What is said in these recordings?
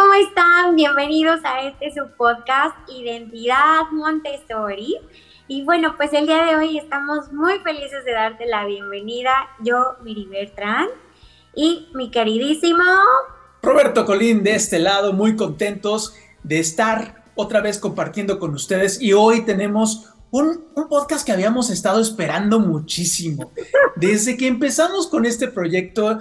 ¿cómo están? Bienvenidos a este su podcast Identidad Montessori. Y bueno, pues el día de hoy estamos muy felices de darte la bienvenida. Yo, Miri Bertrand, y mi queridísimo Roberto Colín de este lado, muy contentos de estar otra vez compartiendo con ustedes. Y hoy tenemos un, podcast que habíamos estado esperando muchísimo. Desde que empezamos con este proyecto,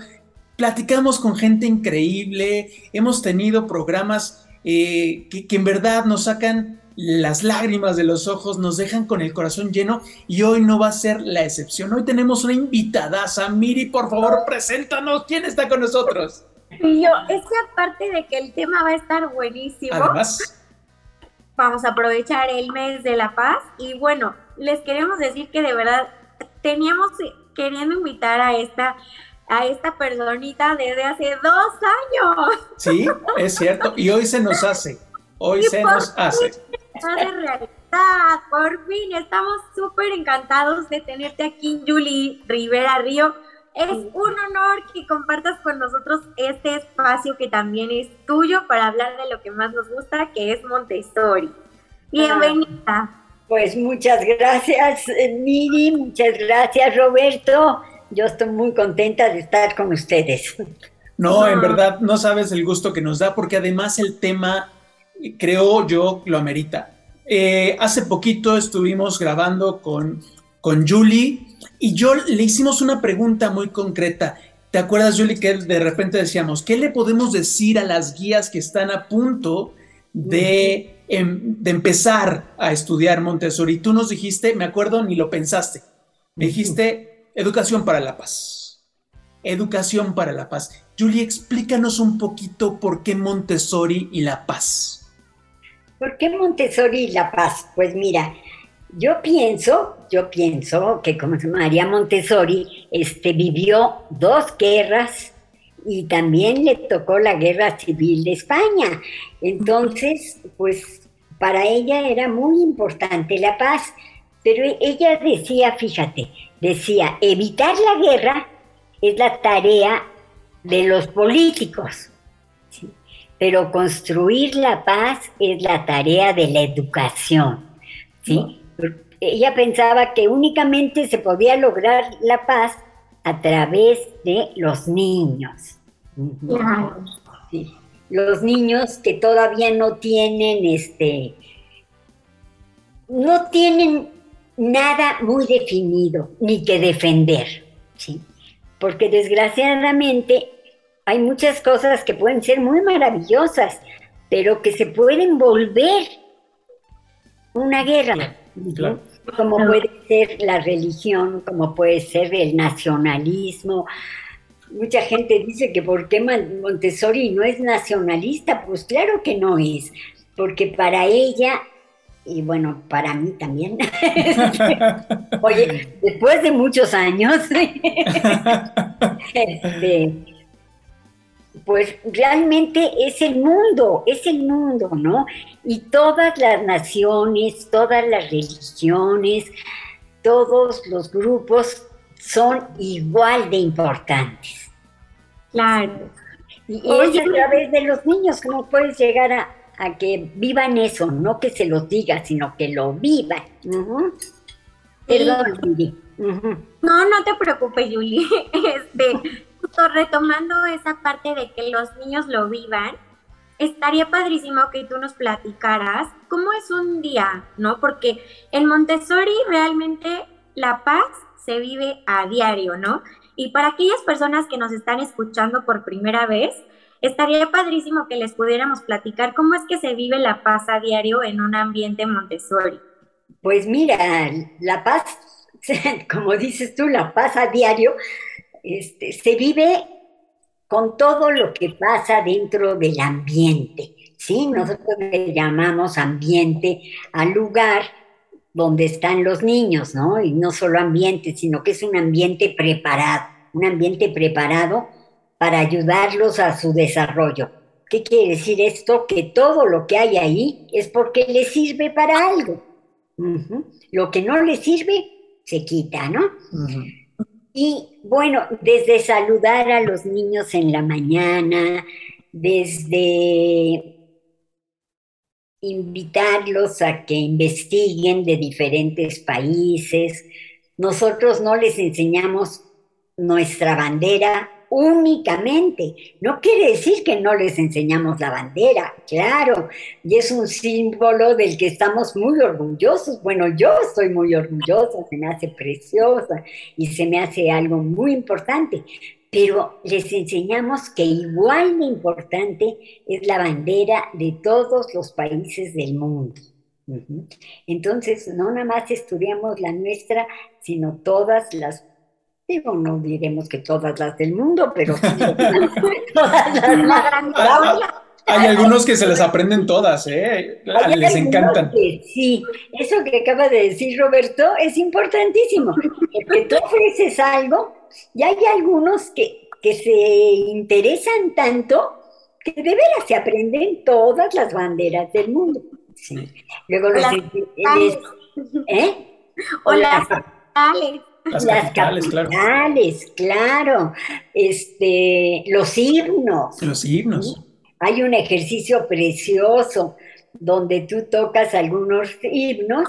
platicamos con gente increíble, hemos tenido programas eh, que, que en verdad nos sacan las lágrimas de los ojos, nos dejan con el corazón lleno y hoy no va a ser la excepción. Hoy tenemos una invitada, Miri, por favor, preséntanos, ¿quién está con nosotros? Y yo, es que aparte de que el tema va a estar buenísimo, Además, vamos a aprovechar el mes de la paz y bueno, les queremos decir que de verdad teníamos queriendo invitar a esta a esta personita desde hace dos años. Sí, es cierto. Y hoy se nos hace. Hoy Y se por nos hace. Está de realidad, por fin, estamos súper encantados de tenerte aquí, Julie Rivera Río. Es un honor que compartas con nosotros este espacio que también es tuyo para hablar de lo que más nos gusta, que es Montessori. Bienvenida. Pues muchas gracias, Miri, muchas gracias, Roberto. Yo estoy muy contenta de estar con ustedes. No, en verdad, no sabes el gusto que nos da, porque además el tema, creo yo, lo amerita. Eh, hace poquito estuvimos grabando con, con Julie y yo le hicimos una pregunta muy concreta. ¿Te acuerdas, Julie, que de repente decíamos, ¿qué le podemos decir a las guías que están a punto de, em- de empezar a estudiar Montessori? Tú nos dijiste, me acuerdo, ni lo pensaste, me dijiste educación para la paz. Educación para la paz. Julie, explícanos un poquito por qué Montessori y la paz. ¿Por qué Montessori y La Paz? Pues mira, yo pienso, yo pienso que como María Montessori este, vivió dos guerras y también le tocó la guerra civil de España. Entonces, pues para ella era muy importante la paz. Pero ella decía, fíjate, decía, evitar la guerra es la tarea de los políticos. ¿sí? Pero construir la paz es la tarea de la educación. ¿sí? Ella pensaba que únicamente se podía lograr la paz a través de los niños. Sí. Los niños que todavía no tienen este no tienen nada muy definido ni que defender, ¿sí? Porque desgraciadamente hay muchas cosas que pueden ser muy maravillosas, pero que se pueden volver una guerra. claro. Como puede ser la religión, como puede ser el nacionalismo. Mucha gente dice que por qué Mon- Montessori no es nacionalista, pues claro que no es, porque para ella, y bueno, para mí también, oye, después de muchos años, este, pues realmente es el mundo, es el mundo, ¿no? Y todas las naciones, todas las religiones, todos los grupos son igual de importantes. Claro. Y es a través de los niños como puedes llegar a, a que vivan eso, no que se los diga, sino que lo vivan. Perdón. No, no te preocupes, Julie. Este, justo retomando esa parte de que los niños lo vivan, estaría padrísimo que tú nos platicaras cómo es un día, ¿no? Porque en Montessori realmente la paz se vive a diario, ¿no? Y para aquellas personas que nos están escuchando por primera vez, estaría padrísimo que les pudiéramos platicar cómo es que se vive la paz a diario en un ambiente Montessori. Pues mira, la paz, como dices tú, la paz a diario, este, se vive con todo lo que pasa dentro del ambiente. ¿sí? Nosotros le llamamos ambiente al lugar donde están los niños, ¿no? Y no solo ambiente, sino que es un ambiente preparado, un ambiente preparado para ayudarlos a su desarrollo. ¿Qué quiere decir esto? Que todo lo que hay ahí es porque les sirve para algo. Lo que no les sirve, se quita, ¿no? Y bueno, desde saludar a los niños en la mañana, desde invitarlos a que investiguen de diferentes países. Nosotros no les enseñamos nuestra bandera únicamente. No quiere decir que no les enseñamos la bandera, claro, y es un símbolo del que estamos muy orgullosos. Bueno, yo estoy muy orgullosa, se me hace preciosa y se me hace algo muy importante, pero les enseñamos que igual de importante es la bandera de todos los países del mundo. Entonces, no nada más estudiamos la nuestra, sino todas las, digo, no diremos que todas las del mundo, pero todas las Hay algunos que se les aprenden todas, ¿eh? les encantan. sí, eso que acaba de decir Roberto es importantísimo. Que tú ofreces algo y hay algunos que, se interesan tanto que de veras se aprenden todas las banderas del mundo. Luego los ¿eh? O las. Las, capitales, claro. Este, los himnos. Los himnos. Hay un ejercicio precioso donde tú tocas algunos himnos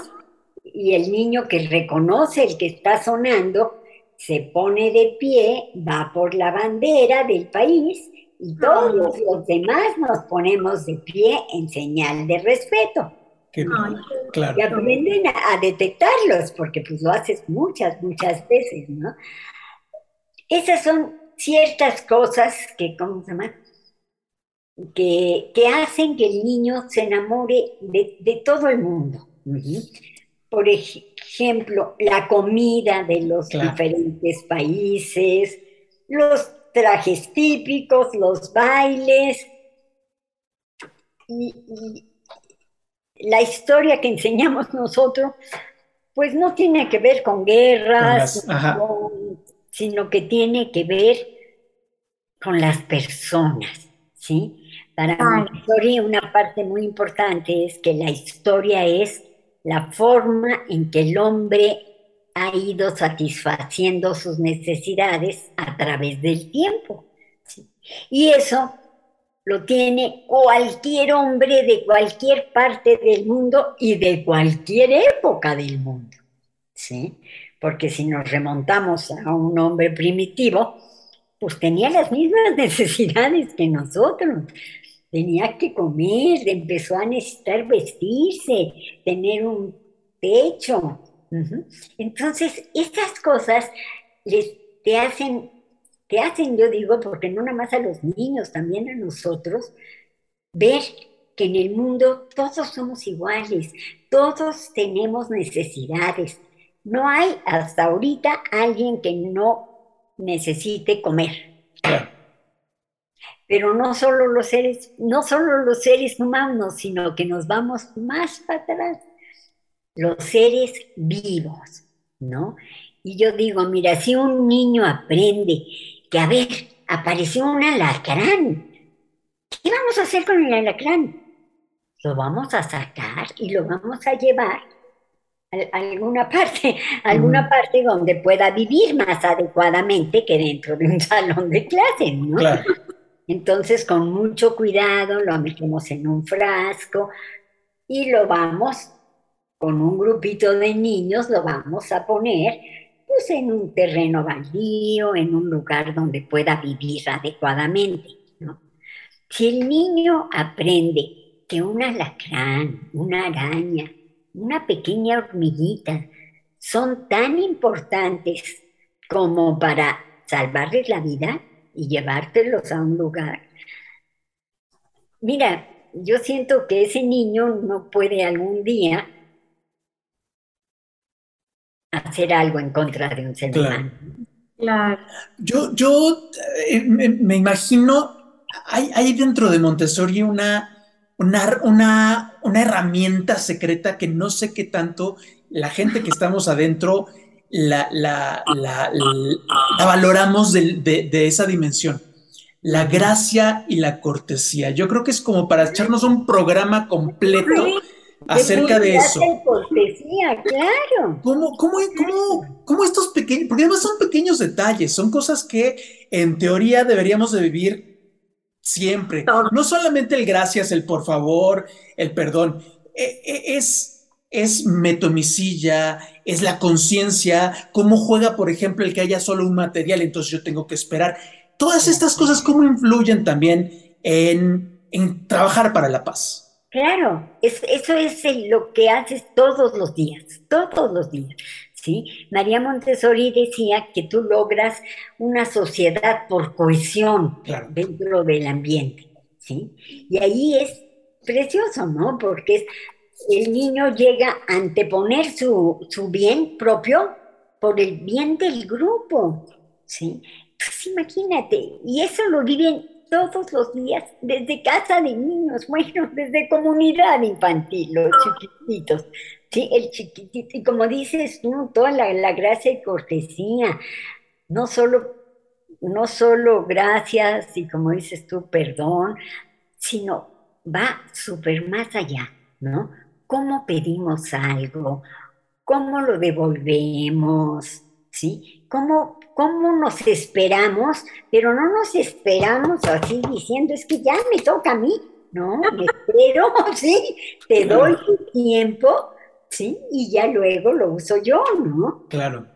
y el niño que reconoce el que está sonando se pone de pie, va por la bandera del país y todos los demás nos ponemos de pie en señal de respeto. Claro. Y aprenden a, detectarlos, porque pues lo haces muchas, muchas veces, ¿no? Esas son ciertas cosas que, ¿cómo se llama? Que, hacen que el niño se enamore de, todo el mundo por ejemplo, la comida de los diferentes países, los trajes típicos, los bailes, y, la historia que enseñamos nosotros, pues no tiene que ver con guerras, sino que tiene que ver con las personas, ¿sí? Para Montessori una parte muy importante es que la historia es la forma en que el hombre ha ido satisfaciendo sus necesidades a través del tiempo. Y eso lo tiene cualquier hombre de cualquier parte del mundo y de cualquier época del mundo. ¿sí? Porque si nos remontamos a un hombre primitivo, pues tenía las mismas necesidades que nosotros tenía que comer, empezó a necesitar vestirse, tener un techo. Entonces, estas cosas les, te hacen, te hacen, yo digo, porque no nada más a los niños, también a nosotros, ver que en el mundo todos somos iguales, todos tenemos necesidades. No hay hasta ahorita alguien que no necesite comer. Pero no solo los seres, no solo los seres humanos, sino que nos vamos más para atrás, los seres vivos, ¿no? Y yo digo, mira, si un niño aprende que, a ver, apareció un alacrán, ¿qué vamos a hacer con el alacrán? Lo vamos a sacar y lo vamos a llevar a alguna parte, alguna parte donde pueda vivir más adecuadamente que dentro de un salón de clase, ¿no? Claro. Entonces, con mucho cuidado, lo metemos en un frasco y lo vamos, con un grupito de niños, lo vamos a poner pues, en un terreno baldío, en un lugar donde pueda vivir adecuadamente. Si el niño aprende que un alacrán, una araña, una pequeña hormiguita son tan importantes como para salvarles la vida, y llevártelos a un lugar. Mira, yo siento que ese niño no puede algún día hacer algo en contra de un ser humano. Claro. Yo, yo eh, me, imagino, hay, hay, dentro de Montessori una, una, una, una herramienta secreta que no sé qué tanto la gente que estamos adentro la, la, la, valoramos de, esa dimensión. La gracia y la cortesía. Yo creo que es como para echarnos un programa completo acerca de eso. cortesía, claro. ¿Cómo, cómo, cómo, cómo estos pequeños, porque además son pequeños detalles, son cosas que en teoría deberíamos de vivir Siempre. No solamente el gracias, el por favor, el perdón. E, e, es, es metomicilla, es la conciencia, cómo juega, por ejemplo, el que haya solo un material, entonces yo tengo que esperar. Todas estas cosas, ¿cómo influyen también en, en trabajar para la paz? Claro, eso es lo que haces todos los días, todos los días. ¿sí? María Montessori decía que tú logras una sociedad por cohesión dentro del ambiente, ¿sí? Y ahí es precioso, ¿no? Porque el niño llega a anteponer su, su bien propio por el bien del grupo, ¿sí? Pues imagínate, y eso lo viven todos los días, desde casa de niños, bueno, desde comunidad infantil, los ah. chiquititos, sí, el chiquitito, y como dices tú, toda la, gracia y cortesía, no solo, no solo gracias y como dices tú, perdón, sino va súper más allá, ¿no? ¿Cómo pedimos algo? ¿Cómo lo devolvemos? ¿Sí? ¿Cómo cómo nos esperamos, pero no nos esperamos así diciendo, es que ya me toca a mí, no, me espero, sí, te doy tu tiempo, sí, y ya luego lo uso yo, ¿no? Claro.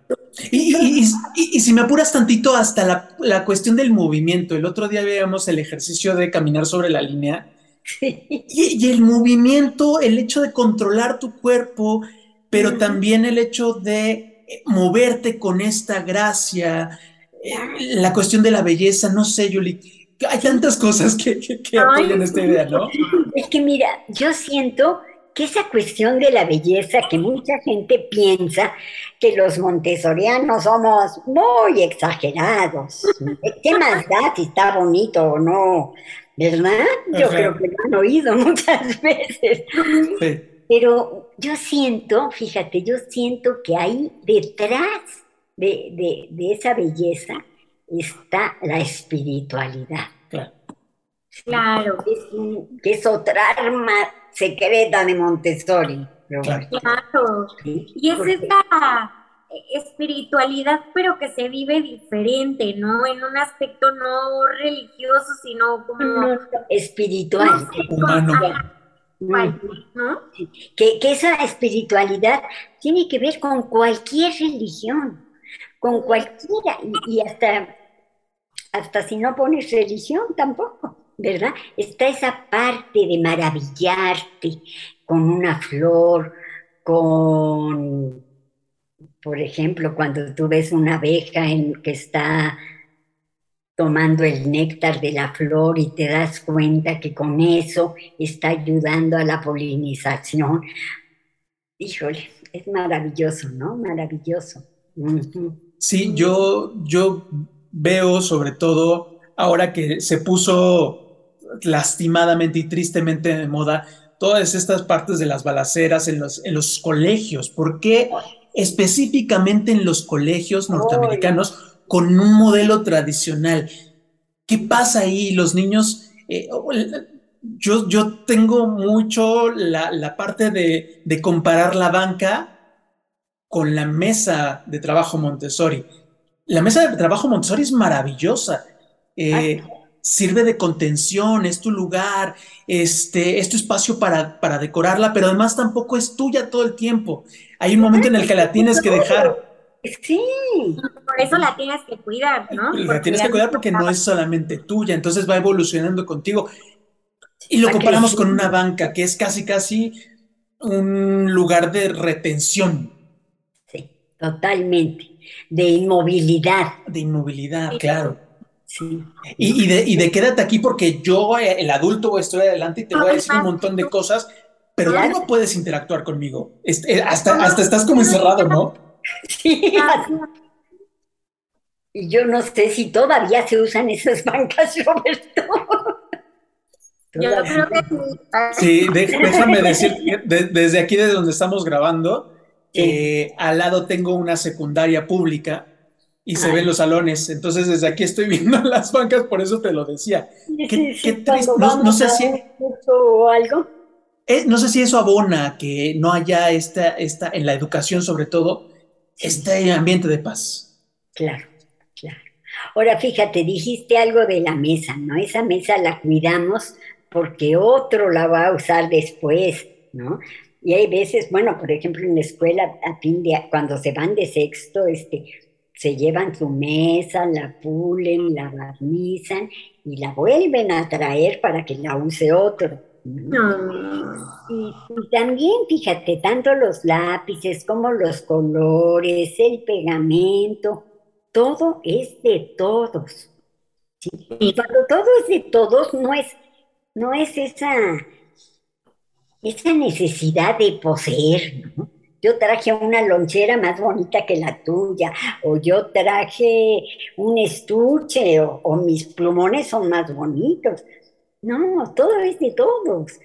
Y, si me apuras tantito hasta la, la, cuestión del movimiento, el otro día veíamos el ejercicio de caminar sobre la línea. Y, el movimiento, el hecho de controlar tu cuerpo, pero también el hecho de moverte con esta gracia, eh, la cuestión de la belleza, no sé, Yuli, hay tantas cosas que, que, apoyan esta idea, ¿no? Es que mira, yo siento que esa cuestión de la belleza que mucha gente piensa que los montessorianos somos muy exagerados. ¿Qué más da si está bonito o no? ¿Verdad? Yo creo que lo han oído muchas veces. Sí. Pero yo siento, fíjate, yo siento que ahí detrás de, esa belleza está la espiritualidad. Claro. que es otra arma secreta de Montessori. Claro. Y es esta espiritualidad, pero que se vive diferente, ¿no? En un aspecto no religioso, sino como... espiritual. Humano. Que, esa espiritualidad tiene que ver con cualquier religión, con cualquiera, y, hasta, hasta si no pones religión tampoco, ¿verdad? Está esa parte de maravillarte con una flor, con, por ejemplo, cuando tú ves una abeja en, que está tomando el néctar de la flor y te das cuenta que con eso está ayudando a la polinización. Híjole, es maravilloso, ¿no? Maravilloso. Sí, yo, yo veo sobre todo ahora que se puso lastimadamente y tristemente de moda todas estas partes de las balaceras en los, en los colegios. ¿Por qué específicamente en los colegios norteamericanos? Con un modelo tradicional. ¿Qué pasa ahí? Los niños, eh, yo, yo, tengo mucho la, parte de, comparar la banca con la mesa de trabajo Montessori. La mesa de trabajo Montessori es maravillosa. Eh, sirve de contención, es tu lugar, este, es tu espacio para, para decorarla, pero además tampoco es tuya todo el tiempo. Hay un momento en el que la tienes que dejar. Sí. Por eso la tienes que cuidar, ¿no? La tienes que cuidar porque no es solamente tuya, entonces va evolucionando contigo. Y lo comparamos con una banca, que es casi, casi un lugar de retención. Sí, totalmente. De inmovilidad. De inmovilidad, claro. Sí. Y, de, y, de, quédate aquí porque yo, el adulto, estoy adelante y te voy a decir un montón de cosas, pero tú no puedes interactuar conmigo. Este, hasta, hasta estás como encerrado, ¿no? Sí. Y yo no sé si todavía se usan esas bancas, Roberto. Yo creo que sí. Sí, déjame decir, desde aquí, desde donde estamos grabando, eh, al lado tengo una secundaria pública y se ven los salones. Entonces, desde aquí estoy viendo las bancas, por eso te lo decía. Qué, triste. No, sé si. O algo. Eh, no sé si eso abona que no haya esta, esta, en la educación sobre todo, este ambiente de paz. Claro, claro. Ahora fíjate, dijiste algo de la mesa, ¿no? Esa mesa la cuidamos porque otro la va a usar después, ¿no? Y hay veces, bueno, por ejemplo, en la escuela, a fin de, cuando se van de sexto, este, se llevan su mesa, la pulen, la barnizan y la vuelven a traer para que la use otro. Y, también, fíjate, tanto los lápices como los colores, el pegamento, todo es de todos. Y cuando todo es de todos, no es, no es esa esa necesidad de poseer, ¿no? Yo traje una lonchera más bonita que la tuya, o yo traje un estuche, o, mis plumones son más bonitos. No, todo es de todos.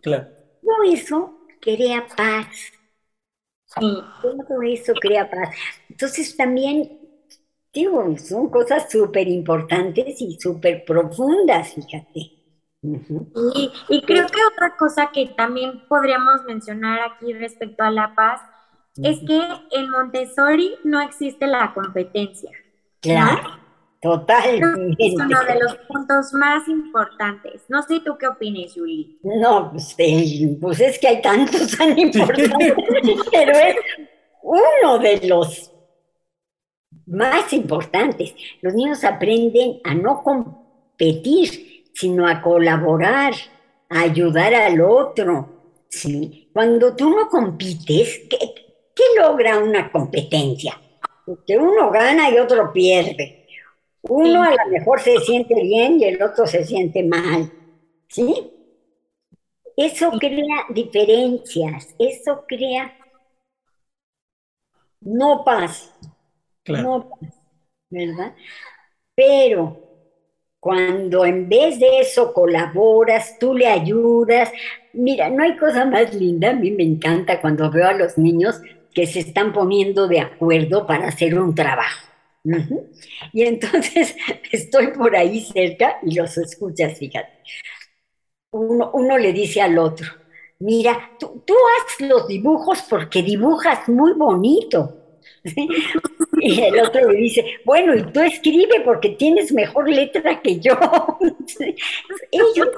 Claro. Todo eso crea paz. Todo eso crea paz. Entonces también, digo, son cosas súper importantes y súper profundas, fíjate. Y, creo que otra cosa que también podríamos mencionar aquí respecto a la paz es que en Montessori no existe la competencia. Claro, totalmente. Es uno de los puntos más importantes. No sé tú qué opinas, Julie. No, pues, eh, pues, es que hay tantos tan importantes, pero es uno de los más importantes. Los niños aprenden a no competir sino a colaborar, a ayudar al otro. ¿sí? Cuando tú no compites, ¿qué, logra una competencia? Que uno gana y otro pierde. Uno a lo mejor se siente bien y el otro se siente mal. ¿Sí? Eso crea diferencias, eso crea no paz. No paz, ¿verdad? Pero cuando en vez de eso colaboras, tú le ayudas. Mira, no hay cosa más linda, a mí me encanta cuando veo a los niños que se están poniendo de acuerdo para hacer un trabajo. Y entonces estoy por ahí cerca y los escuchas, fíjate. Uno, le dice al otro, mira, tú, tú haz los dibujos porque dibujas muy bonito. Y el otro le dice, bueno, y tú escribe porque tienes mejor letra que yo. Ellos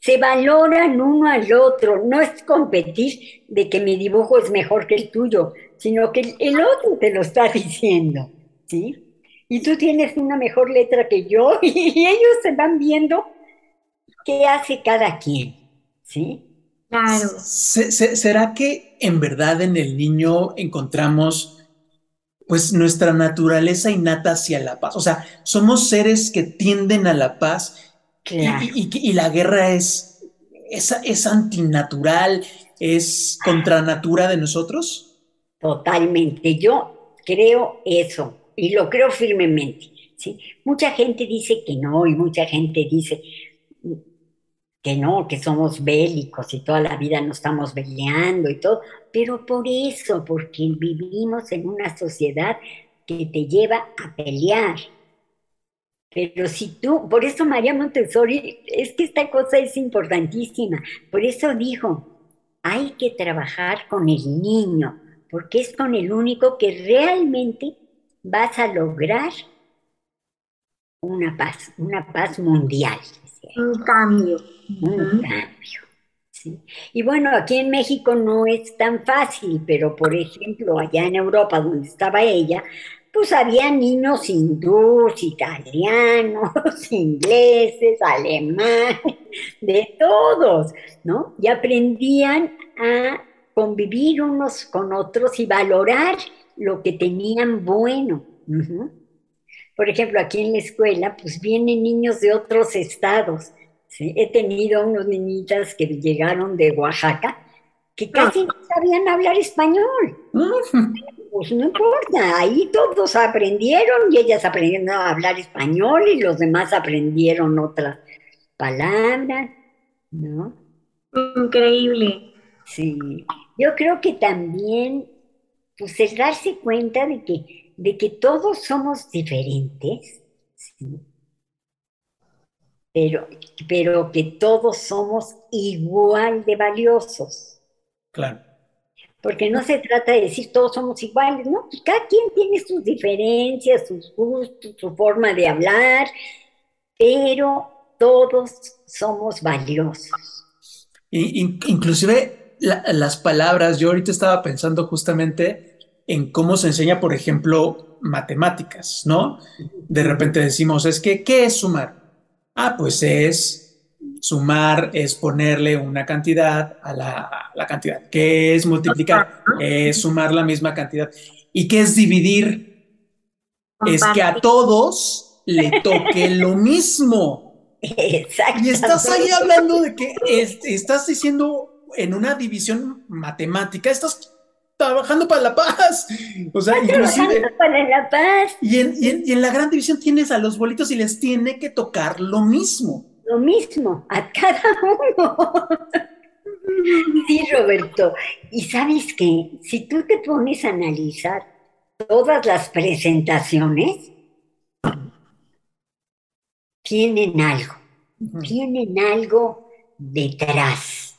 se valoran uno al otro, no es competir de que mi dibujo es mejor que el tuyo, sino que el otro te lo está diciendo, ¿sí? Y tú tienes una mejor letra que yo y ellos se van viendo qué hace cada quien, ¿sí? Claro. ¿Será que en verdad en el niño encontramos pues nuestra naturaleza innata hacia la paz. O sea, somos seres que tienden a la paz y, la guerra es, es, antinatural, es contra natura de nosotros. Totalmente, yo creo eso y lo creo firmemente. ¿sí? Mucha gente dice que no y mucha gente dice que no, que somos bélicos y toda la vida nos estamos peleando y todo, pero por eso, porque vivimos en una sociedad que te lleva a pelear. Pero si tú, por eso María Montessori, es que esta cosa es importantísima, por eso dijo, hay que trabajar con el niño, porque es con el único que realmente vas a lograr una paz, una paz mundial. Un cambio. Un cambio. Y bueno, aquí en México no es tan fácil, pero por ejemplo, allá en Europa, donde estaba ella, pues había niños hindús, italianos, ingleses, alemanes, de todos, ¿no? Y aprendían a convivir unos con otros y valorar lo que tenían bueno. Por ejemplo, aquí en la escuela, pues vienen niños de otros estados He tenido unos niñitas que llegaron de Oaxaca que casi no sabían hablar español. Pues no importa, ahí todos aprendieron y ellas aprendieron a hablar español y los demás aprendieron otras palabras, ¿no? Increíble. Sí, yo creo que también, pues es darse cuenta de que, de que todos somos diferentes, ¿sí? pero, pero que todos somos igual de valiosos. Claro. porque no se trata de decir todos somos iguales, ¿no? Cada quien tiene sus diferencias, sus gustos, su forma de hablar, pero todos somos valiosos. Y, inclusive las palabras, yo ahorita estaba pensando justamente en cómo se enseña, por ejemplo, matemáticas, ¿no? De repente decimos, es que, ¿qué es sumar? Ah, pues es Sumar es ponerle una cantidad a la, cantidad. ¿Qué es multiplicar? Es sumar la misma cantidad. ¿Y qué es dividir? Es que a todos le toque lo mismo. Exacto. Y estás ahí hablando de que estás diciendo en una división matemática, estás trabajando para la paz. O sea, inclusive. Para la paz. y en la gran división tienes a los bolitos y les tiene que tocar lo mismo lo mismo a cada uno. Sí, Roberto. Y sabes que si tú te pones a analizar todas las presentaciones, tienen algo, tienen algo detrás.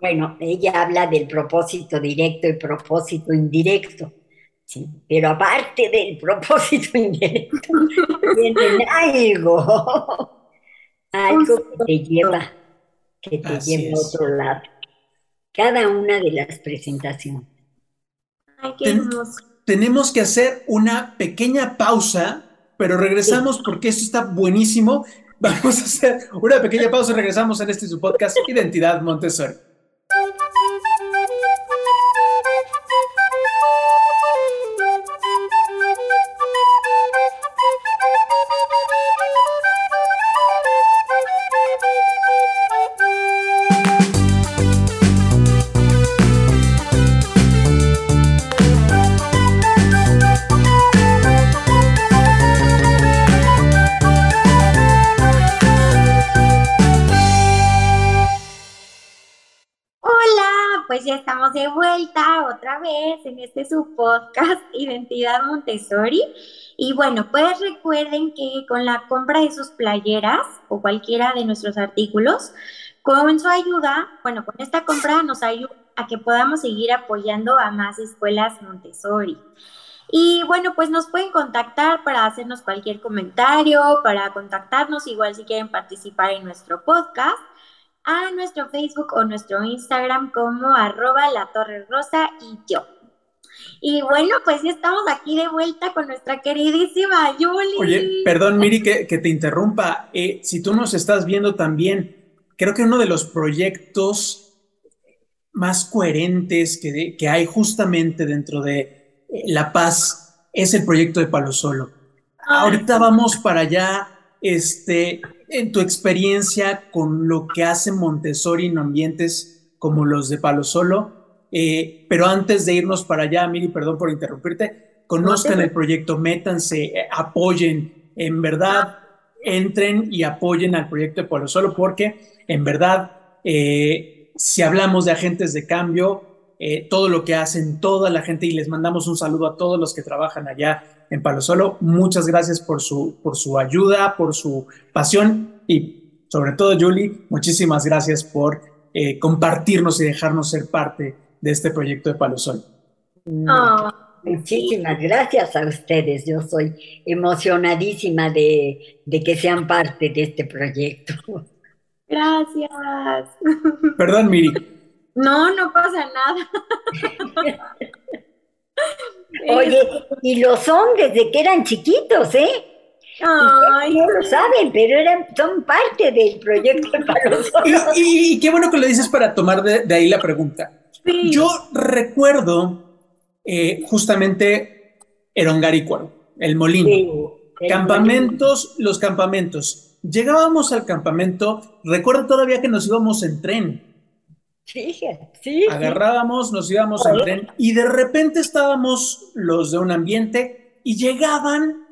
Bueno, ella habla del propósito directo y propósito indirecto. Sí, pero aparte del propósito indirecto, tienen algo, algo que te lleva, que te lleva a otro lado. Cada una de las presentaciones. Ay, qué tenemos que hacer una pequeña pausa, pero regresamos porque esto está buenísimo. Vamos a hacer una pequeña pausa y regresamos en este su podcast Identidad Montessori. De vuelta otra vez en este su podcast Identidad Montessori. Y bueno, pues recuerden que con la compra de sus playeras o cualquiera de nuestros artículos, con su ayuda, bueno, con esta compra nos ayuda a que podamos seguir apoyando a más escuelas Montessori. Y bueno, pues nos pueden contactar para hacernos cualquier comentario, para contactarnos igual si quieren participar en nuestro podcast a nuestro Facebook o nuestro Instagram como arroba la torre rosa y yo. Y bueno, pues ya estamos aquí de vuelta con nuestra queridísima Julie. Oye, perdón, Miri, que, te interrumpa. Eh, si tú nos estás viendo también, creo que uno de los proyectos más coherentes que, que hay justamente dentro de eh, La Paz es el proyecto de Palo Solo. Ahorita vamos para allá. Este, en tu experiencia con lo que hace Montessori en ambientes como los de Palo Solo, eh, pero antes de irnos para allá, Miri, perdón por interrumpirte, conozcan el proyecto, métanse, eh, apoyen, en verdad, entren y apoyen al proyecto de Palo Solo, porque en verdad, eh, si hablamos de agentes de cambio, todo lo que hacen toda la gente, y les mandamos un saludo a todos los que trabajan allá en Palo Solo. Muchas gracias por su, por su ayuda, por su pasión y sobre todo, Julie, muchísimas gracias por eh, compartirnos y dejarnos ser parte de este proyecto de Palo Solo. Muchísimas gracias a ustedes. Yo soy emocionadísima de, de que sean parte de este proyecto. Gracias. Perdón, Miri. No, no pasa nada. Oye, y lo son desde que eran chiquitos, ¿eh? Ay, no lo saben, pero eran, son parte del proyecto y, y, qué bueno que lo dices para tomar de, ahí la pregunta. Yo recuerdo eh, justamente Erongaricuaro, el molino. campamentos, los campamentos. Llegábamos al campamento, recuerdo todavía que nos íbamos en tren Sí, Agarrábamos, nos íbamos al tren y de repente estábamos los de un ambiente y llegaban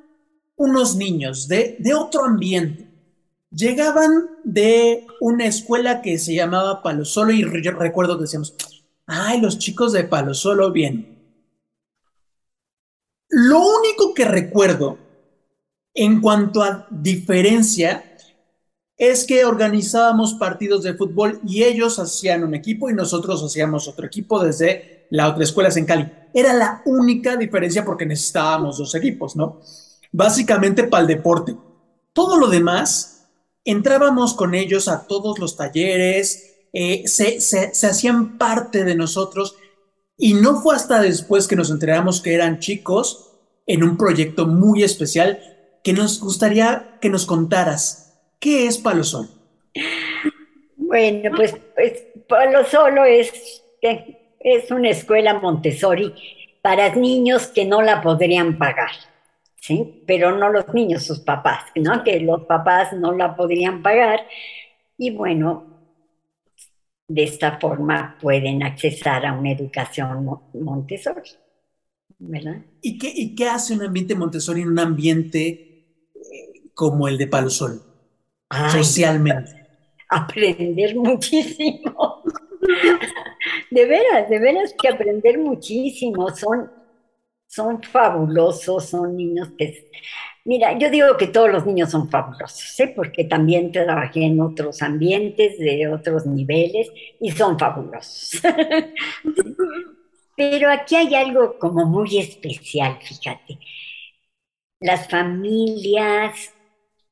unos niños de, de otro ambiente. Llegaban de una escuela que se llamaba Palo Solo y yo recuerdo que decíamos, ay, los chicos de Palo Solo, bien. Lo único que recuerdo en cuanto a diferencia es que organizábamos partidos de fútbol y ellos hacían un equipo y nosotros hacíamos otro equipo desde la otra escuela en Cali. Era la única diferencia porque necesitábamos dos equipos, ¿no? Básicamente para el deporte. Todo lo demás, entrábamos con ellos a todos los talleres, eh, se, se hacían parte de nosotros y no fue hasta después que nos enteramos que eran chicos en un proyecto muy especial que nos gustaría que nos contaras ¿Qué es Palo Sol? Bueno, pues, pues Palo Solo es, es una escuela Montessori para niños que no la podrían pagar, ¿sí? Pero no los niños, sus papás, ¿no? Que los papás no la podrían pagar. Y bueno, de esta forma pueden accesar a una educación Montessori, ¿verdad? ¿Y qué, y qué hace un ambiente Montessori en un ambiente eh, como el de Palo Sol? Socialmente. Aprender muchísimo. De veras, de veras que aprender muchísimo. Son, son fabulosos, son niños que... Mira, yo digo que todos los niños son fabulosos, ¿eh? porque también trabajé en otros ambientes, de otros niveles, y son fabulosos. Pero aquí hay algo como muy especial, fíjate. Las familias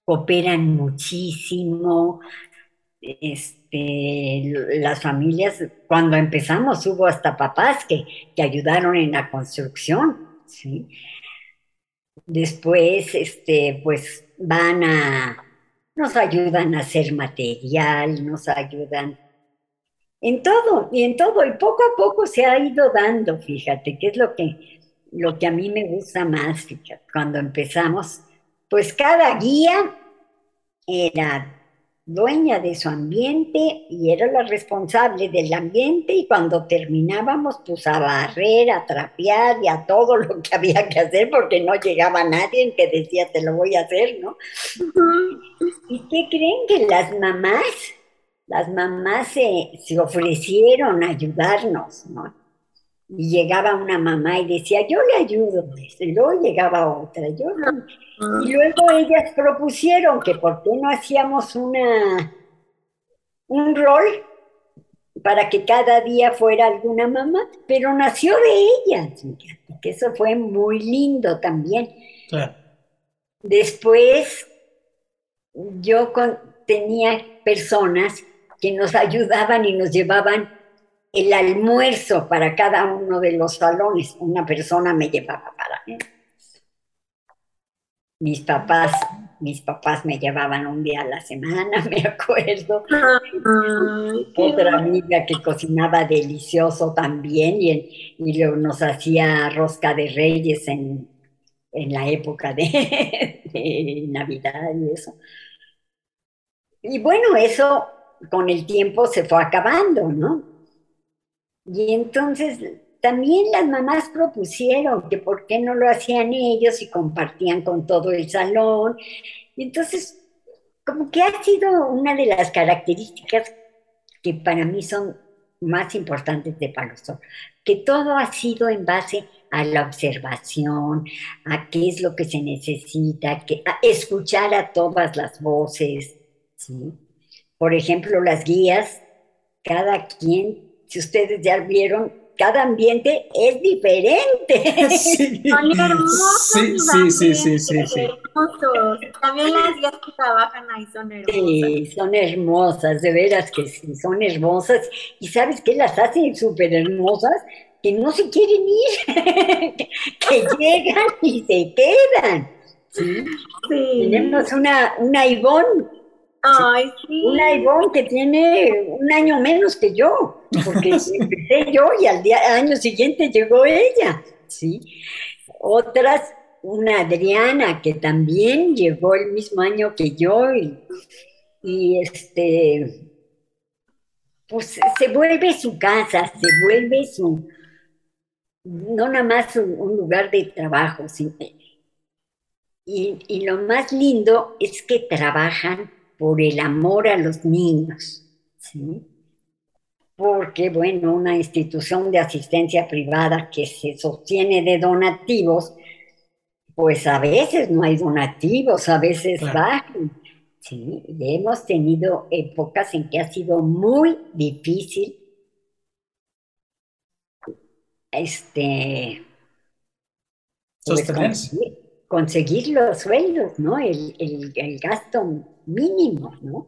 cooperan muchísimo. Este, las familias, cuando empezamos hubo hasta papás que, que ayudaron en la construcción, ¿sí? Después, este, pues van a, nos ayudan a hacer material, nos ayudan en todo, y en todo, y poco a poco se ha ido dando, fíjate, que es lo que, lo que a mí me gusta más, fíjate, cuando empezamos pues cada guía era dueña de su ambiente y era la responsable del ambiente y cuando terminábamos pues a barrer, a trapear y a todo lo que había que hacer porque no llegaba nadie que decía te lo voy a hacer, ¿no? ¿Y qué creen que las mamás, las mamás se, se ofrecieron a ayudarnos, ¿no? Y llegaba una mamá y decía, yo le ayudo. Y luego llegaba otra. Yo Y luego ellas propusieron que por qué no hacíamos una, un rol para que cada día fuera alguna mamá, pero nació de ellas. Que eso fue muy lindo también. Después, yo tenía personas que nos ayudaban y nos llevaban el almuerzo para cada uno de los salones. Una persona me llevaba para mí. Mis papás, mis papás me llevaban un día a la semana, me acuerdo. Otra amiga que cocinaba delicioso también y, y nos hacía rosca de reyes en, la época de, de Navidad y eso. Y bueno, eso con el tiempo se fue acabando, ¿no? Y entonces también las mamás propusieron que por qué no lo hacían ellos y compartían con todo el salón. Entonces, como que ha sido una de las características que para mí son más importantes de Palo que todo ha sido en base a la observación, a qué es lo que se necesita, que, a escuchar a todas las voces. Por ejemplo, las guías, cada quien si ustedes ya vieron, cada ambiente es diferente. Sí. Son hermosos. Sí, sí, sí, sí, sí, Hermosos. También las guías que trabajan ahí son hermosas. Sí, son hermosas, de veras que sí, son hermosas. Y sabes qué las hacen súper hermosas, que no se quieren ir, que llegan y se quedan. ¿sí? Tenemos una, una Ivonne Ay, sí. Una Ivonne que tiene un año menos que yo, porque empecé yo y al día, año siguiente llegó ella, ¿sí? Otras, una Adriana que también llegó el mismo año que yo y, este, pues se vuelve su casa, se vuelve su, no nada más un, lugar de trabajo, y, y lo más lindo es que trabajan por el amor a los niños, ¿sí? Porque, bueno, una institución de asistencia privada que se sostiene de donativos, pues a veces no hay donativos, a veces bajan, Sí, hemos tenido épocas en que ha sido muy difícil este pues, conseguir, los sueldos, ¿no? El, gasto mínimo, ¿no?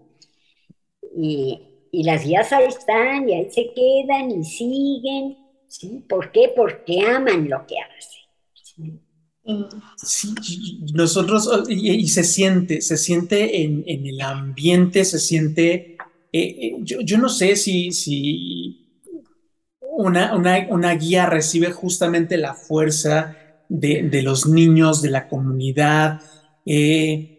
Y, las guías ahí están y ahí se quedan y siguen, ¿sí? ¿Por qué? Porque aman lo que hacen. ¿sí? nosotros, y, se siente, se siente en, el ambiente, se siente, eh, eh, yo, no sé si, si una, una, guía recibe justamente la fuerza de, los niños, de la comunidad. Eh,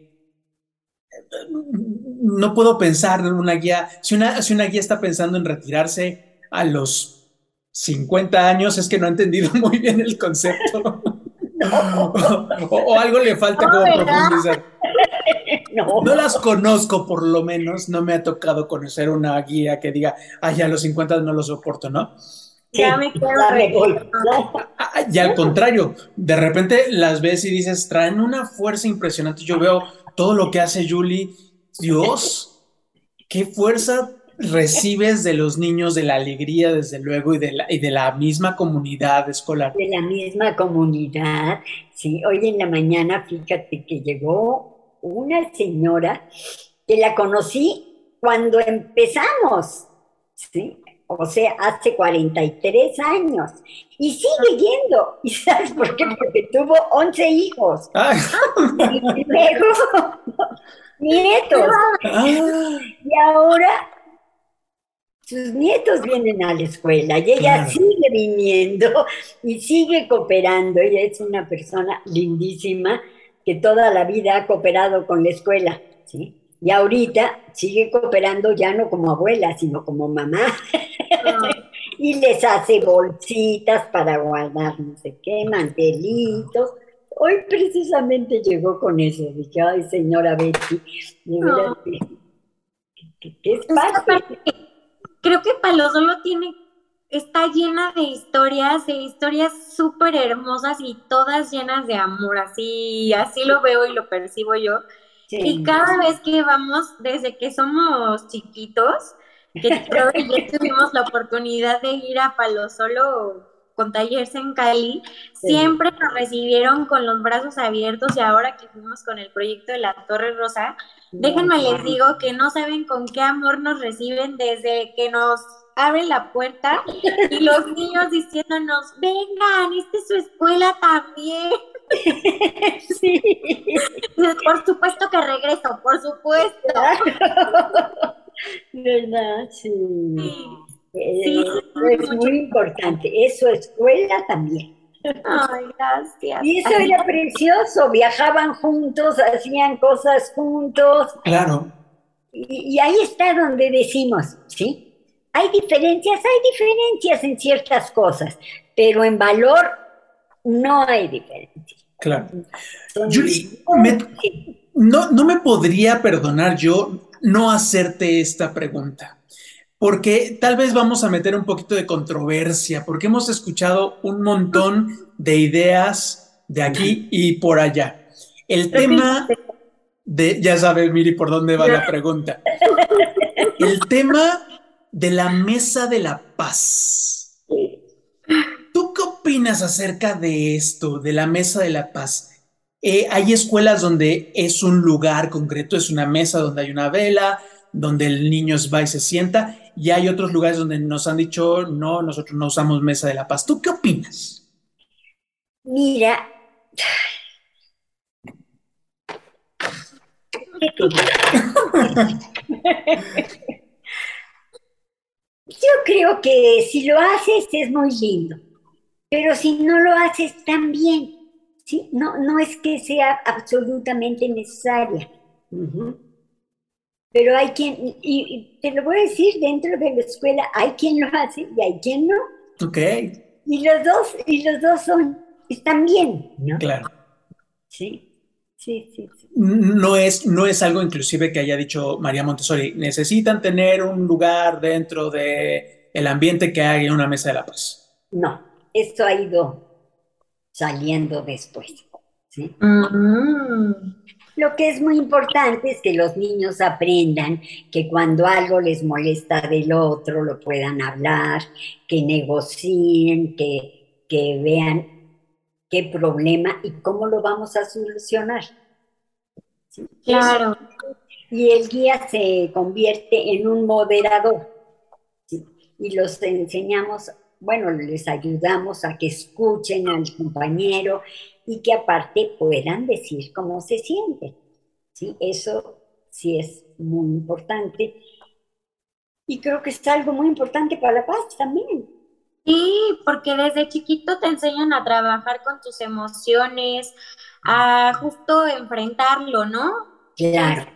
no puedo pensar en una guía, si una, si una guía está pensando en retirarse a los 50 años, es que no ha entendido muy bien el concepto. o, algo le falta como profundizar. No. no. las conozco, por lo menos. No me ha tocado conocer una guía que diga, ay, a los 50 no lo soporto, ¿no? Ya me quedo. Y al contrario, de repente las ves y dices, traen una fuerza impresionante. Yo veo todo lo que hace Julie. Dios, qué fuerza recibes de los niños, de la alegría, desde luego, y de la, y de la misma comunidad escolar. De la misma comunidad. Sí, hoy en la mañana, fíjate que llegó una señora que la conocí cuando empezamos. ¿sí? o sea, hace 43 años, y sigue yendo. ¿Y sabes por qué? Porque tuvo 11 hijos. Y luego, nietos. Ah. Y ahora sus nietos vienen a la escuela y ella sigue viniendo y sigue cooperando. Ella es una persona lindísima que toda la vida ha cooperado con la escuela. ¿sí? Y ahorita sigue cooperando ya no como abuela, sino como mamá. Ah. y les hace bolsitas para guardar no sé qué, mantelitos. Hoy precisamente llegó con eso. Dije, ay, señora Betty, no. ¿qué, es Creo que Palo Solo tiene, está llena de historias, de historias súper hermosas y todas llenas de amor. Así, así lo veo y lo percibo yo. Y cada vez que vamos, desde que somos chiquitos, que creo que ya tuvimos la oportunidad de ir a Palo Solo con talleres en Cali, siempre nos recibieron con los brazos abiertos y ahora que fuimos con el proyecto de la Torre Rosa, déjenme les digo que no saben con qué amor nos reciben desde que nos abren la puerta y los niños diciéndonos, vengan, esta es su escuela también. Sí. Por supuesto que regreso, por supuesto. ¿Verdad? Sí. Eh, es muy importante. Es su escuela también. Ay, gracias. Y eso era precioso. Viajaban juntos, hacían cosas juntos. Claro. Y, y ahí está donde decimos, ¿sí? Hay diferencias, hay diferencias en ciertas cosas, pero en valor no hay diferencia. Claro. no, no me podría perdonar yo no hacerte esta pregunta, porque tal vez vamos a meter un poquito de controversia, porque hemos escuchado un montón de ideas de aquí y por allá. El tema de, ya sabes, Miri, por dónde va la pregunta. El tema de la Mesa de la Paz. ¿Tú qué opinas acerca de esto, de la Mesa de la Paz? Eh, hay escuelas donde es un lugar concreto, es una mesa donde hay una vela, donde el niño va y se sienta, y hay otros lugares donde nos han dicho, no, nosotros no usamos Mesa de la Paz. ¿Tú qué opinas? Mira, Yo creo que si lo haces es muy lindo, pero si no lo haces también, ¿sí? No, no es que sea absolutamente necesaria. Pero hay quien, y, te lo voy a decir, dentro de la escuela hay quien lo hace y hay quien no. Ok. Y los dos, y los dos son, están bien, ¿no? Claro. Sí. Sí, sí, No es, no es algo inclusive que haya dicho María Montessori, necesitan tener un lugar dentro de el ambiente que hay en una mesa de la paz. No, esto ha ido saliendo después. ¿sí? Mm. Lo que es muy importante es que los niños aprendan que cuando algo les molesta del otro lo puedan hablar, que negocien, que, que vean qué problema y cómo lo vamos a solucionar. Claro. Y el guía se convierte en un moderador. Y los enseñamos, bueno, les ayudamos a que escuchen al compañero y que aparte puedan decir cómo se sienten. ¿sí? Eso sí es muy importante. Y creo que es algo muy importante para la paz también. Sí, porque desde chiquito te enseñan a trabajar con tus emociones, a justo enfrentarlo, ¿no? Claro.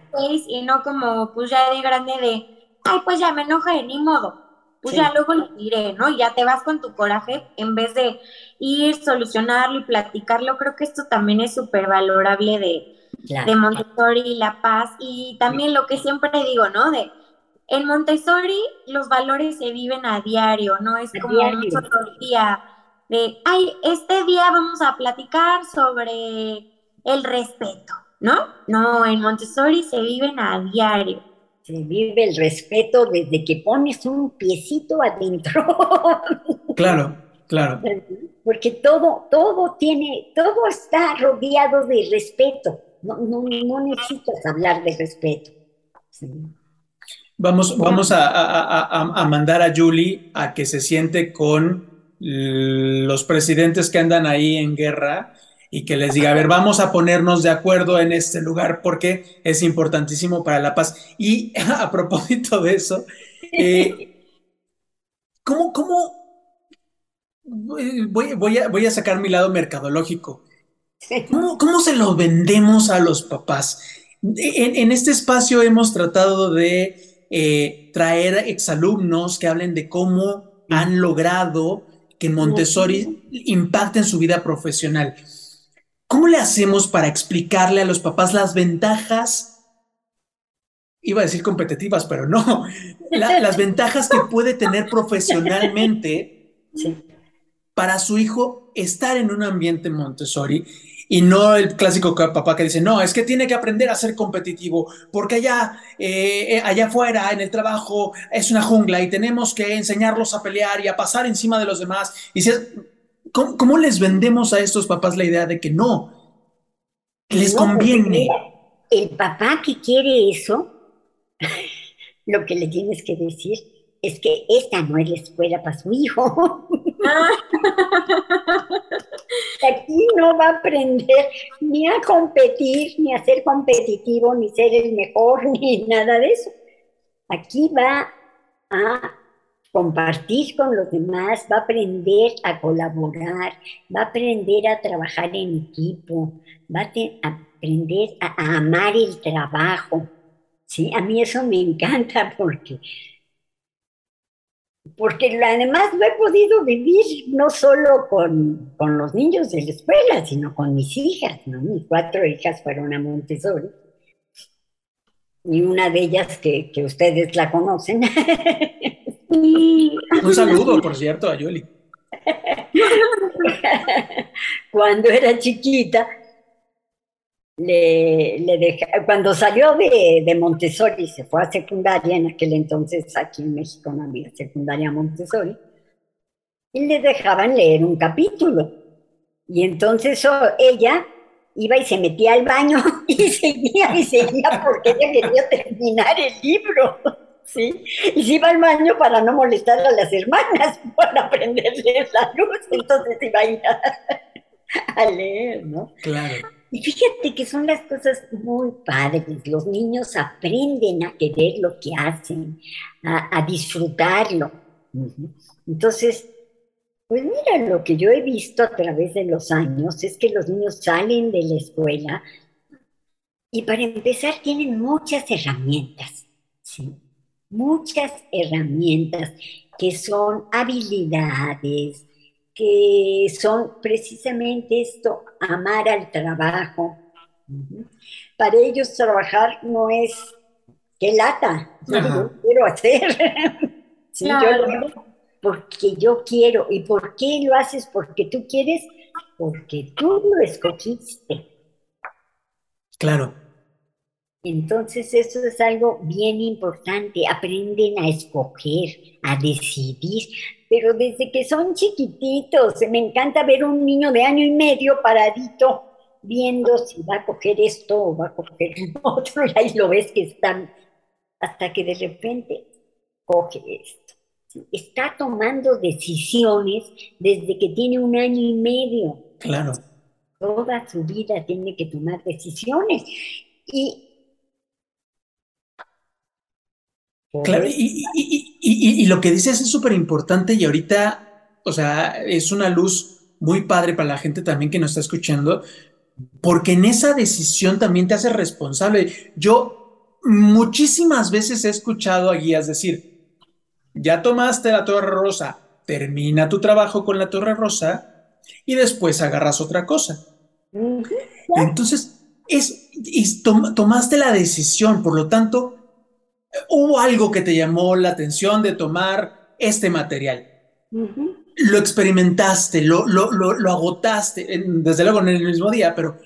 Y no como, pues ya de grande de, ay, pues ya me enoje, ni modo pues ya luego le diré, ¿no? Ya te vas con tu coraje en vez de ir, solucionarlo y platicarlo. Creo que esto también es súper valorable de, de Montessori, la paz y también lo que siempre digo, ¿no? De en Montessori los valores se viven a diario, no es como un solo día de, ay, este día vamos a platicar sobre el respeto, ¿no? No, en Montessori se viven a diario se vive el respeto desde que pones un piecito adentro. Claro, claro. Porque todo, todo tiene, todo está rodeado de respeto. No, necesitas hablar de respeto. Vamos, vamos a, mandar a Julie a que se siente con los presidentes que andan ahí en guerra y que les diga, a ver, vamos a ponernos de acuerdo en este lugar porque es importantísimo para la paz. Y a propósito de eso, eh, ¿cómo, cómo voy, a, voy, a, sacar mi lado mercadológico? ¿Cómo, se lo vendemos a los papás? En, este espacio hemos tratado de eh, traer exalumnos que hablen de cómo han logrado que Montessori impacte en su vida profesional. ¿Cómo le hacemos para explicarle a los papás las ventajas? Iba a decir competitivas, pero no. las ventajas que puede tener profesionalmente para su hijo estar en un ambiente Montessori y no el clásico papá que dice, no, es que tiene que aprender a ser competitivo, porque allá, eh, allá afuera, en el trabajo, es una jungla y tenemos que enseñarlos a pelear y a pasar encima de los demás. Y si ¿cómo, les vendemos a estos papás la idea de que no? les conviene. El papá que quiere eso, lo que le tienes que decir es que esta no es la escuela para su hijo. Aquí no va a aprender ni a competir, ni a ser competitivo, ni ser el mejor, ni nada de eso. Aquí va a compartir con los demás, va a aprender a colaborar, va a aprender a trabajar en equipo, va a, aprender a, amar el trabajo. ¿sí? A mí eso me encanta porque, porque además lo he podido vivir no solo con, los niños de la escuela, sino con mis hijas. Mis cuatro hijas fueron a Montessori. Y una de ellas que, que ustedes la conocen Un saludo, por cierto, a Yoli. Cuando era chiquita, le, cuando salió de, de, Montessori, se fue a secundaria, en aquel entonces aquí en México no había secundaria Montessori, y le dejaban leer un capítulo. Y entonces oh, ella iba y se metía al baño y seguía y seguía porque ella quería terminar el libro. ¿Sí? Y se iba al baño para no molestar a las hermanas, para prenderles la luz, entonces iba a ir a, leer, ¿no? Claro. Y fíjate que son las cosas muy padres, los niños aprenden a querer lo que hacen, a, a disfrutarlo. Entonces, pues mira, lo que yo he visto a través de los años es que los niños salen de la escuela y para empezar tienen muchas herramientas, ¿sí? Muchas herramientas que son habilidades, que son precisamente esto, amar al trabajo. Para ellos trabajar no es que lata, yo quiero hacer. porque yo quiero. ¿Y por qué lo haces? Porque tú quieres, porque tú lo escogiste. Claro. Entonces eso es algo bien importante. Aprenden a escoger, a decidir, pero desde que son chiquititos, me encanta ver un niño de año y medio paradito viendo si va a coger esto o va a coger otro, y ahí lo ves que están, hasta que de repente coge esto. Está tomando decisiones desde que tiene un año y medio. Claro. Toda su vida tiene que tomar decisiones. Y Claro, y, y, lo que dices es súper importante y ahorita, o sea, es una luz muy padre para la gente también que nos está escuchando, porque en esa decisión también te hace responsable. Yo muchísimas veces he escuchado a guías decir, ya tomaste la torre rosa, termina tu trabajo con la torre rosa y después agarras otra cosa. Entonces, es, tomaste la decisión, por lo tanto, hubo algo que te llamó la atención de tomar este material. Lo experimentaste, lo, lo, lo, agotaste, desde luego en el mismo día, pero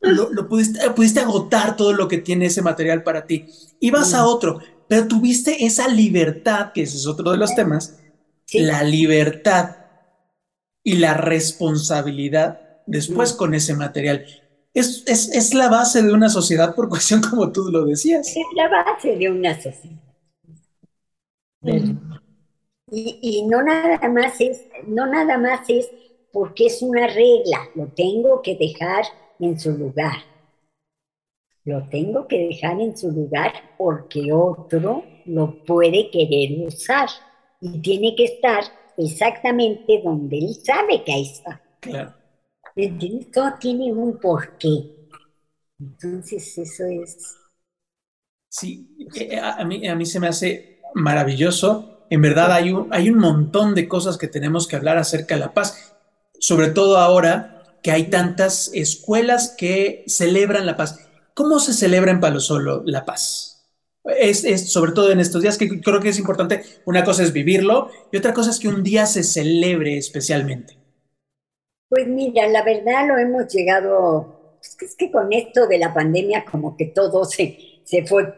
lo, pudiste, pudiste, agotar todo lo que tiene ese material para ti. Ibas a otro, pero tuviste esa libertad, que ese es otro de los temas, la libertad y la responsabilidad después con ese material es, es, es, la base de una sociedad por cuestión como tú lo decías. Es la base de una sociedad. Y, y, no nada más es, no nada más es porque es una regla, lo tengo que dejar en su lugar. Lo tengo que dejar en su lugar porque otro lo puede querer usar y tiene que estar exactamente donde él sabe que ahí está. Claro. Todo tiene un porqué. Entonces, eso es. Sí, eh, a mí, a mí se me hace maravilloso. En verdad, hay un, hay un montón de cosas que tenemos que hablar acerca de la paz, sobre todo ahora que hay tantas escuelas que celebran la paz. ¿Cómo se celebra en Palo Solo la paz? Es, es, sobre todo en estos días que creo que es importante. Una cosa es vivirlo y otra cosa es que un día se celebre especialmente. Pues mira, la verdad lo hemos llegado, es que con esto de la pandemia como que todo se, se fue,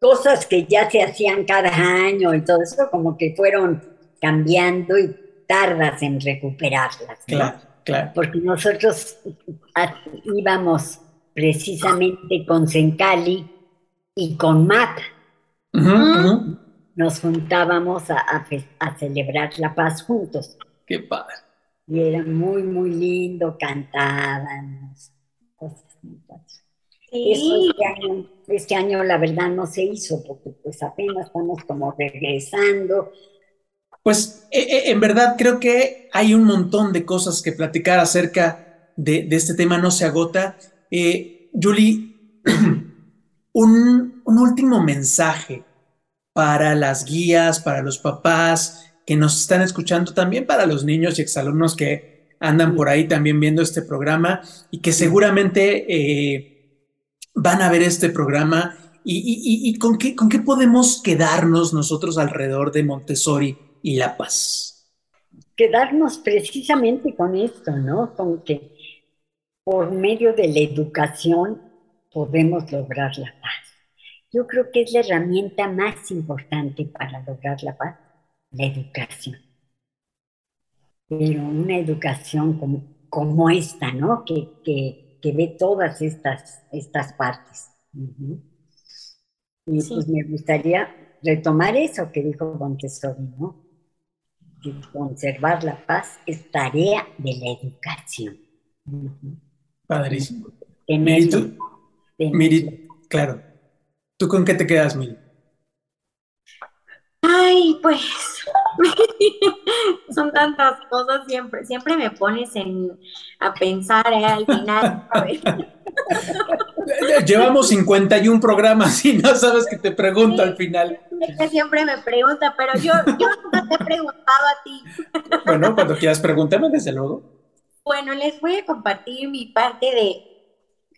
cosas que ya se hacían cada año y todo eso como que fueron cambiando y tardas en recuperarlas. Claro, claro. Porque nosotros íbamos precisamente con Sencali y con MAP. Nos juntábamos a, a celebrar la paz juntos. Qué padre y era muy, muy lindo, cantaban cosas este, año, este año, la verdad no se hizo porque pues apenas estamos como regresando. Pues e, e, en verdad creo que hay un montón de cosas que platicar acerca de, este tema, no se agota. Eh, Julie, un, un último mensaje para las guías, para los papás, que nos están escuchando, también para los niños y exalumnos que andan por ahí también viendo este programa y que seguramente eh, van a ver este programa y, con, qué, con qué podemos quedarnos nosotros alrededor de Montessori y La Paz. Quedarnos precisamente con esto, ¿no? Con que por medio de la educación podemos lograr la paz. Yo creo que es la herramienta más importante para lograr la paz la educación. Pero una educación como, como esta, ¿no? Que, que, que, ve todas estas, estas partes. Y pues me gustaría retomar eso que dijo Montessori, ¿no? Que conservar la paz es tarea de la educación. Padrísimo. Miri, claro. ¿Tú con qué te quedas, Miri? Ay, pues son tantas cosas siempre, siempre me pones en, a pensar eh, al final. Llevamos 51 programas y no sabes que te pregunto al final. que siempre me pregunta, pero yo, yo nunca te he preguntado a ti. Bueno, cuando quieras pregúntame, desde luego. Bueno, les voy a compartir mi parte de,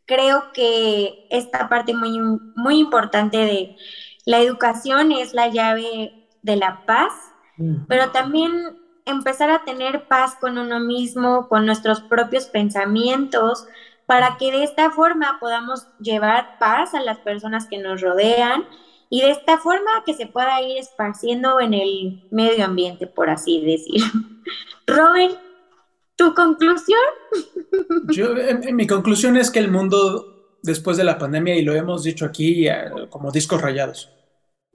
creo que esta parte muy, muy importante de la educación es la llave de la paz, pero también empezar a tener paz con uno mismo, con nuestros propios pensamientos, para que de esta forma podamos llevar paz a las personas que nos rodean y de esta forma que se pueda ir esparciendo en el medio ambiente, por así decir. Robin, ¿tu conclusión? Yo, mi conclusión es que el mundo después de la pandemia, y lo hemos dicho aquí eh, como discos rayados,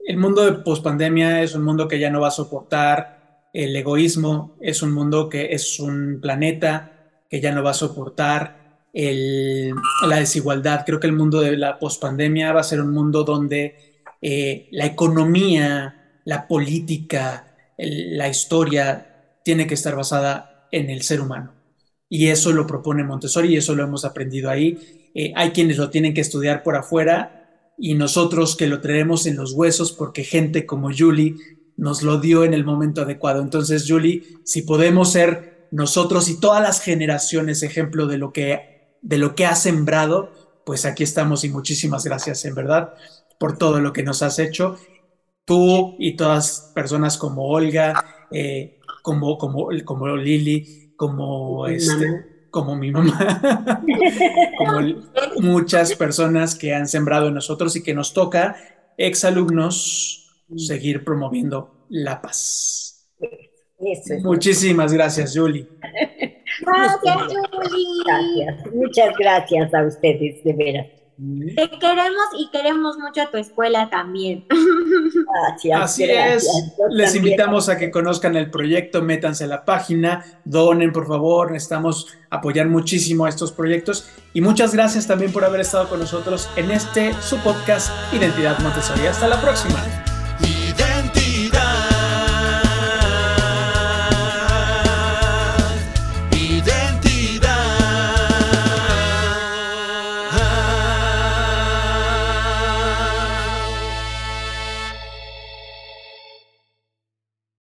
el mundo de pospandemia es un mundo que ya no va a soportar el egoísmo, es un mundo que es un planeta que ya no va a soportar la desigualdad. Creo que el mundo de la pospandemia va a ser un mundo donde eh, la economía, la política, la historia tiene que estar basada en el ser humano. Y eso lo propone Montessori y eso lo hemos aprendido ahí. Eh, hay quienes lo tienen que estudiar por afuera y nosotros que lo traemos en los huesos porque gente como Julie nos lo dio en el momento adecuado. Entonces, Julie, si podemos ser nosotros y todas las generaciones ejemplo de lo que, de lo que ha sembrado, pues aquí estamos y muchísimas gracias, en verdad por todo lo que nos has hecho. Tú y todas personas como Olga, eh, como, como, como Lili, como, este, como mi mamá, como muchas personas que han sembrado en nosotros y que nos toca, exalumnos, seguir promoviendo la paz. Muchísimas gracias, Julie. Gracias, Julie. Muchas gracias a ustedes, de veras. Te queremos y queremos mucho a tu escuela también. Gracias. Así es. Les invitamos a que conozcan el proyecto, métanse a la página, donen, por favor. Necesitamos apoyar muchísimo a estos proyectos. Y muchas gracias también por haber estado con nosotros en este su podcast Identidad Montessori. Hasta la próxima.